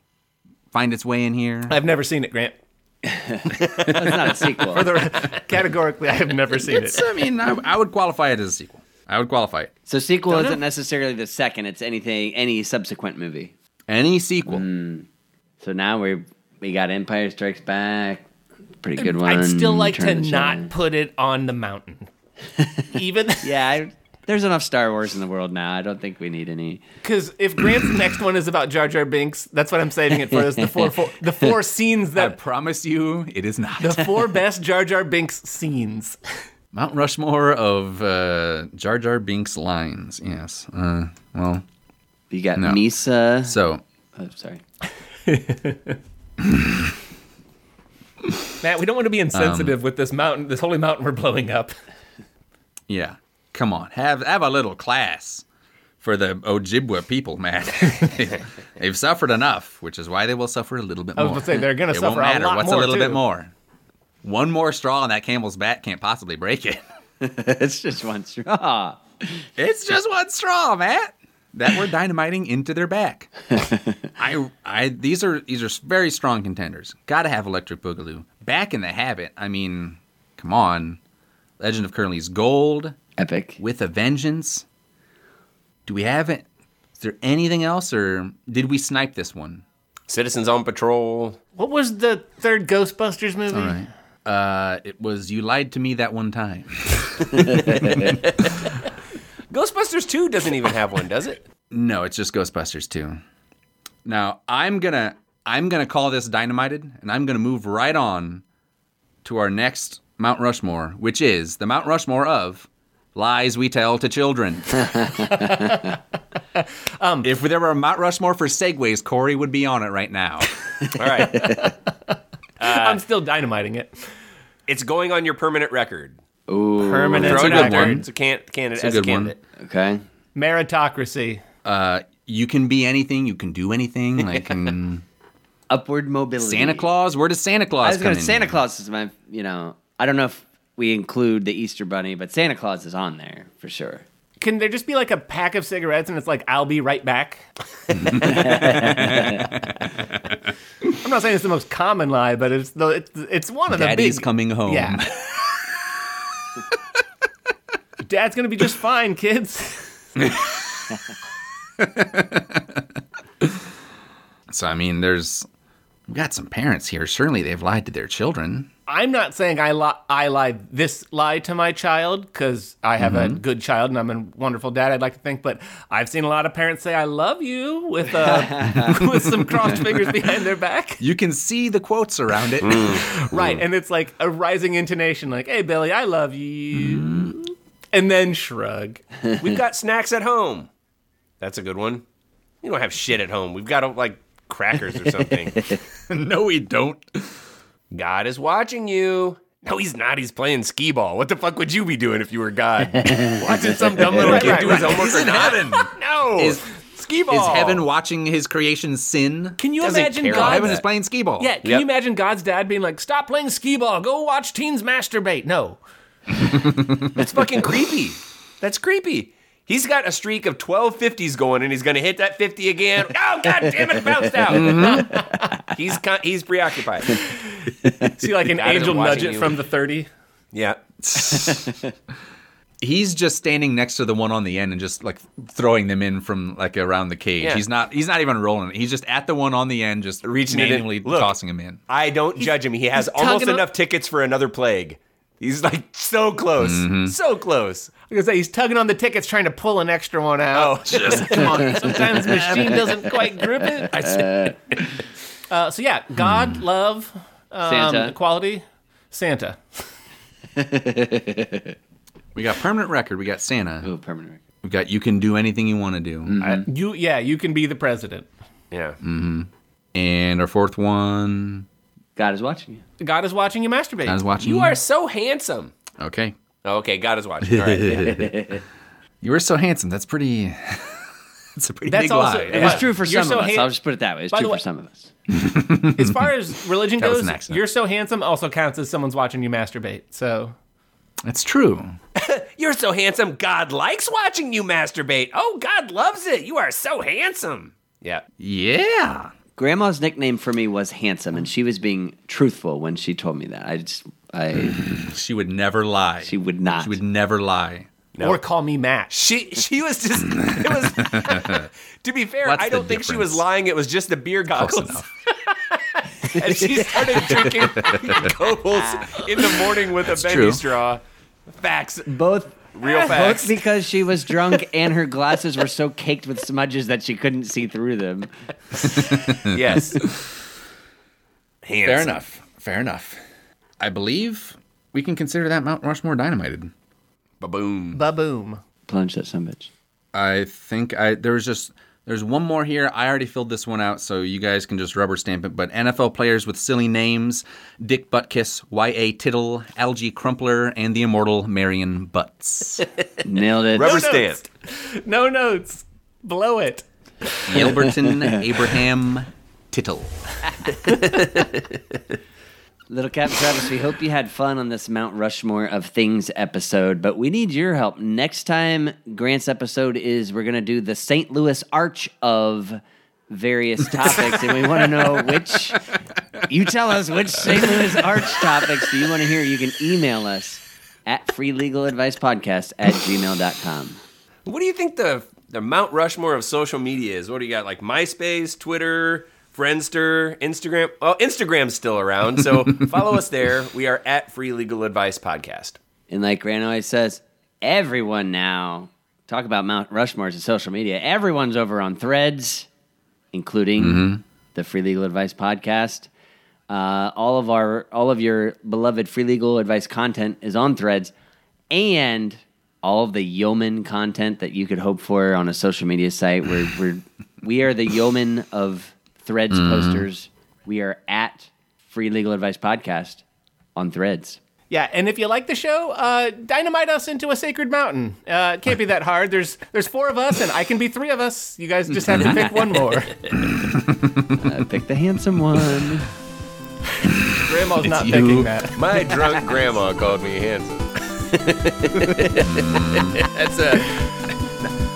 Speaker 2: find its way in here?
Speaker 3: I've never seen it, Grant.
Speaker 1: That's not a sequel.
Speaker 3: Categorically, I have never seen it.
Speaker 2: I mean, I, I would qualify it as a sequel. I would qualify it.
Speaker 1: so sequel isn't necessarily the second; it's anything, any subsequent movie.
Speaker 2: Any sequel.
Speaker 1: Mm. So now we we got Empire Strikes Back, pretty good one.
Speaker 3: I'd still like to
Speaker 1: Return of
Speaker 3: not
Speaker 1: Jedi.
Speaker 3: put it on the mountain. Even
Speaker 1: Yeah, I, there's enough Star Wars in the world now. I don't think we need any.
Speaker 3: because if Grant's next one is about Jar Jar Binks, that's what I'm saving it for. Is the four, four the four scenes that I
Speaker 2: promise you, it is not.
Speaker 3: the four best Jar Jar Binks scenes.
Speaker 2: Mount Rushmore of uh, Jar Jar Binks lines. Yes. Uh, well,
Speaker 1: You got
Speaker 2: No.
Speaker 1: Misa.
Speaker 2: so
Speaker 1: oh, sorry.
Speaker 3: Matt, we don't want to be insensitive um, with this mountain, this holy mountain we're blowing up.
Speaker 2: yeah, come on, have have a little class for the Ojibwa people, man. They've suffered enough, which is why they will suffer a little bit more.
Speaker 3: I was gonna say, they're gonna suffer
Speaker 2: won't
Speaker 3: a
Speaker 2: matter.
Speaker 3: lot
Speaker 2: What's
Speaker 3: more,
Speaker 2: a little bit more? One more straw on that camel's back can't possibly break it.
Speaker 1: it's just one straw.
Speaker 2: It's just one straw, Matt. That we're dynamiting into their back. I, I, these are these are very strong contenders. Got to have Electric Boogaloo back in the habit. I mean, come on, Legend of Curly's Gold
Speaker 1: Epic.
Speaker 2: with a Vengeance. Do we have it? Is there anything else, or did we snipe this one?
Speaker 4: Citizens on Patrol.
Speaker 3: What was the third Ghostbusters movie?
Speaker 2: All right. Uh, it was you lied to me that one time.
Speaker 4: Ghostbusters 2 doesn't even have one, does it?
Speaker 2: No, it's just Ghostbusters 2. Now, I'm gonna I'm gonna call this dynamited, and I'm gonna move right on to our next Mount Rushmore, which is the Mount Rushmore of lies we tell to children.
Speaker 3: Um,
Speaker 2: if there were a Mount Rushmore for segways, Corey would be on it right now.
Speaker 4: All right.
Speaker 3: I'm still dynamiting it.
Speaker 4: it's going on your permanent record.
Speaker 3: Permanent
Speaker 4: Throw it
Speaker 2: a good
Speaker 4: out there.
Speaker 2: one.
Speaker 4: It's a can- candidate.
Speaker 2: It's a
Speaker 4: as a
Speaker 2: good one.
Speaker 4: candidate.
Speaker 1: Okay.
Speaker 3: meritocracy.
Speaker 2: Uh, you can be anything. You can do anything. Like um,
Speaker 1: Upward mobility.
Speaker 2: Santa Claus. Where does Santa Claus
Speaker 1: I was
Speaker 2: come
Speaker 1: going to Santa Claus is my, you know, I don't know if we include the Easter Bunny, but Santa Claus is on there for sure.
Speaker 3: Can there just be like a pack of cigarettes and it's like I'll be right back? I'm not saying it's the most common lie, but it's the it's, it's one of the
Speaker 2: Daddy's
Speaker 3: big.
Speaker 2: coming home.
Speaker 3: Yeah. Dad's gonna be just fine, kids.
Speaker 2: So I mean, there's we've got some parents here. Certainly, they've lied to their children.
Speaker 3: I'm not saying I li- I lied this lie to my child because I have a mm-hmm. good child and I'm a wonderful dad. I'd like to think, but I've seen a lot of parents say "I love you" with uh, with some crossed fingers behind their back.
Speaker 2: You can see the quotes around it. Mm.
Speaker 3: Right, and it's like a rising intonation, like "Hey Billy, I love you," mm-hmm. and then shrug.
Speaker 4: We've got snacks at home. That's a good one. We don't have shit at home. We've got like crackers or something.
Speaker 2: no, we don't.
Speaker 4: God is watching you. No, he's not. He's playing skee ball. What the fuck would you be doing if you were God? Watching some dumb little kid do his homework
Speaker 2: He's in heaven.
Speaker 4: No.
Speaker 2: Is-
Speaker 4: skee ball.
Speaker 2: Is heaven watching his creation sin?
Speaker 3: Can you
Speaker 4: Doesn't
Speaker 3: imagine
Speaker 4: care
Speaker 3: God?
Speaker 2: heaven is playing skee ball.
Speaker 3: Yeah, can
Speaker 4: Yep.
Speaker 3: you imagine God's dad being like, "Stop playing skee ball. Go watch teens masturbate." No,
Speaker 4: That's fucking creepy. That's creepy. He's got a streak of 12 50s going and he's going to hit that 50 again. Oh, god damn it, it bounced out. Mm-hmm. he's con- he's preoccupied.
Speaker 3: see like an
Speaker 4: God
Speaker 3: angel nudge it
Speaker 4: you.
Speaker 3: from the thirty.
Speaker 4: Yeah.
Speaker 2: He's just standing next to the one on the end and just like throwing them in from like around the cage.
Speaker 4: Yeah.
Speaker 2: He's not. He's not even rolling. He's just at the one on the end, just
Speaker 4: Reaching it in.
Speaker 2: manually
Speaker 4: Look.
Speaker 2: tossing him in.
Speaker 4: I don't judge him. He has almost
Speaker 3: tugging on-
Speaker 4: enough tickets for another plague. He's like so close. So close.
Speaker 3: I was gonna say he's tugging on the tickets, trying to pull an extra one out.
Speaker 4: Oh, just come on.
Speaker 3: Sometimes the machine doesn't quite grip it. Uh, so yeah, God, love, um,
Speaker 1: Santa.
Speaker 3: equality, Santa.
Speaker 2: We got permanent record. We got Santa.
Speaker 1: Ooh, permanent record.
Speaker 2: We've got you can do anything you want to do.
Speaker 3: I- you, yeah, you can be the president.
Speaker 4: Yeah.
Speaker 2: And our fourth one,
Speaker 1: God is watching you.
Speaker 3: God is watching you masturbate.
Speaker 2: God is watching.
Speaker 4: You You are so handsome.
Speaker 2: okay.
Speaker 4: Oh, okay, God is watching. All right.
Speaker 2: you are so handsome. That's pretty. It's a pretty
Speaker 3: That's
Speaker 2: big
Speaker 3: also-
Speaker 2: lie.
Speaker 1: It's true for some
Speaker 3: so
Speaker 1: of us.
Speaker 3: han-
Speaker 1: I'll just put it that way. It's
Speaker 3: By
Speaker 1: true
Speaker 3: the
Speaker 1: for
Speaker 3: way-
Speaker 1: some of us.
Speaker 3: as far as religion goes, you're so handsome also counts as someone's watching you masturbate. So
Speaker 2: That's true.
Speaker 4: You're so handsome. God likes watching you masturbate. Oh, God loves it. You are so handsome. Yeah.
Speaker 2: Yeah.
Speaker 1: Grandma's nickname for me was handsome, and she was being truthful when she told me that. I just, I,
Speaker 2: She would never lie.
Speaker 1: she would not.
Speaker 2: She would never lie.
Speaker 3: or call me Matt.
Speaker 4: She she was just it was to be fair,
Speaker 2: What's
Speaker 4: I
Speaker 2: the
Speaker 4: don't think she was
Speaker 2: difference?
Speaker 4: lying. It was just the beer
Speaker 2: Close
Speaker 4: goggles.
Speaker 2: enough.
Speaker 4: and she started drinking Gobles in the morning with a bendy
Speaker 2: true.
Speaker 4: straw. Facts.
Speaker 1: both
Speaker 4: Real
Speaker 1: both
Speaker 4: facts.
Speaker 1: because she was drunk and her glasses were so caked with smudges that she couldn't see through them.
Speaker 4: Yes. Handsome.
Speaker 2: Fair enough. Fair enough. I believe we can consider that Mount Rushmore dynamited.
Speaker 4: Ba-boom.
Speaker 3: Ba boom.
Speaker 1: Plunge that some bitch.
Speaker 2: I think I there was just there's one more here. I already filled this one out, so you guys can just rubber stamp it. But NFL players with silly names: Dick Butkus, Y.A. Tittle, Alge Crumpler, and the immortal Marion Butts.
Speaker 1: Nailed it.
Speaker 4: Rubber
Speaker 3: No
Speaker 4: stamped.
Speaker 3: notes. No notes. Blow it.
Speaker 2: Yelberton Abraham Tittle.
Speaker 1: Little Captain Travis, we hope you had fun on this Mount Rushmore of Things episode, but we need your help. Next time Grant's episode is we're going to do the St. Louis Arch of various topics, and we want to know which. You tell us which St. Louis Arch topics do you want to hear. You can email us at freelegaladvicepodcast at gmail.com.
Speaker 4: What do you think the the Mount Rushmore of social media is? What do you got? Like MySpace, Twitter, Friendster, Instagram? Well, Instagram's still around, so follow us there. We are at Free Legal Advice Podcast.
Speaker 1: And like Grant always says, everyone now, talk about Mount Rushmore's and social media. Everyone's over on threads, including the Free Legal Advice podcast. Uh, all of our all of your beloved free legal advice content is on Threads, and all of the yeoman content that you could hope for on a social media site. We're we're we are the yeoman of Threads posters. We are at Free Legal Advice Podcast on Threads.
Speaker 3: Yeah, and if you like the show, uh, dynamite us into a sacred mountain. Uh, it can't be that hard. There's there's four of us, and I can be three of us. You guys just have to pick one more.
Speaker 1: Uh, pick the handsome one.
Speaker 3: Grandma's not
Speaker 4: you.
Speaker 3: picking that.
Speaker 4: My drunk grandma called me handsome. That's a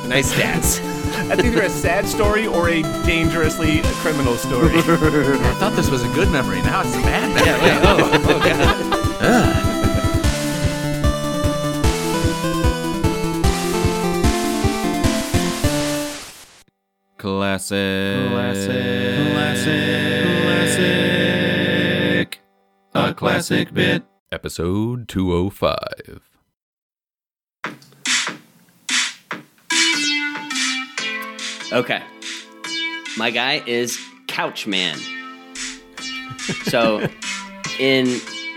Speaker 4: nice stats.
Speaker 3: That's either a sad story or a dangerously criminal story.
Speaker 2: I thought this was a good memory. Now it's a bad memory.
Speaker 1: oh, oh god. Ah.
Speaker 2: Classic. Classic. Classic. A classic bit. Episode 205.
Speaker 1: Okay. My guy is Couchman. So, in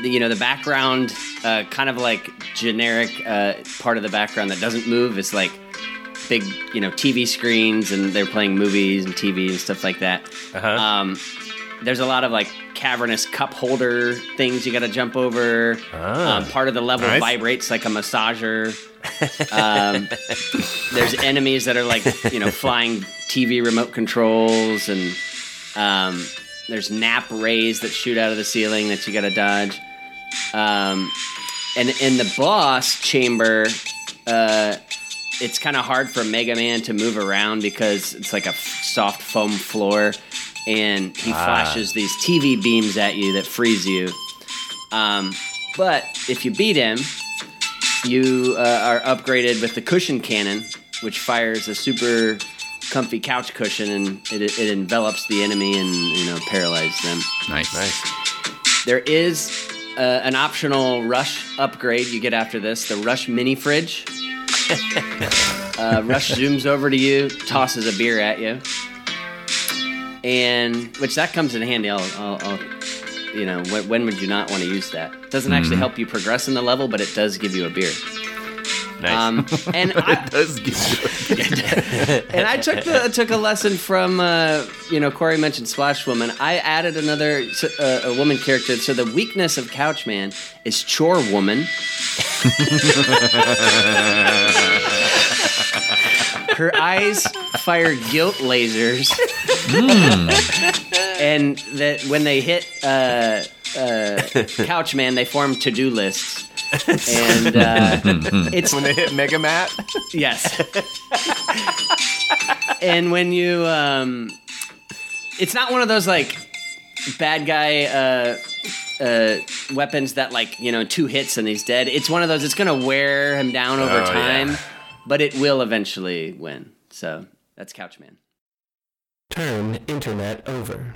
Speaker 1: the you know the background, uh, kind of like generic uh, part of the background that doesn't move is like big you know TV screens and they're playing movies and TV and stuff like that.
Speaker 4: Uh-huh.
Speaker 1: Um, there's a lot of like cavernous cup holder things you got to jump over.
Speaker 4: Ah.
Speaker 1: Um, part of the level
Speaker 4: Nice.
Speaker 1: vibrates like a massager. Um, there's enemies that are like you know flying TV remote controls, and um, there's nap rays that shoot out of the ceiling that you got to dodge. Um, and in the boss chamber, uh, it's kind of hard for Mega Man to move around because it's like a f- soft foam floor, and he flashes these TV beams at you that freeze you. Um, but if you beat him, you uh, are upgraded with the cushion cannon, which fires a super comfy couch cushion and it, it envelops the enemy and you know paralyzes them.
Speaker 2: Nice.
Speaker 4: Nice.
Speaker 1: There is uh, an optional rush upgrade you get after this, the rush mini fridge. uh, rush zooms over to you, tosses a beer at you, and which that comes in handy. I'll, I'll, I'll you know, when, when would you not want to use that? It doesn't actually help you progress in the level, but it does give you a beer.
Speaker 4: Nice.
Speaker 1: Um, and I,
Speaker 2: Does give you
Speaker 1: and I took the, took a lesson from uh, you know Corey mentioned Splash Woman. I added another uh, a woman character. So the weakness of Couchman is Chore Woman. Her eyes fire guilt lasers, and that when they hit uh, uh, Couchman, they form to do lists. And uh, it's
Speaker 3: when they hit Mega Mat.
Speaker 1: Yes. and when you, um, it's not one of those like bad guy uh, uh, weapons that like you know two hits and he's dead. It's one of those. It's gonna wear him down over
Speaker 4: Oh,
Speaker 1: time,
Speaker 4: yeah.
Speaker 1: but it will eventually win. So that's Couchman.
Speaker 5: Turn internet over.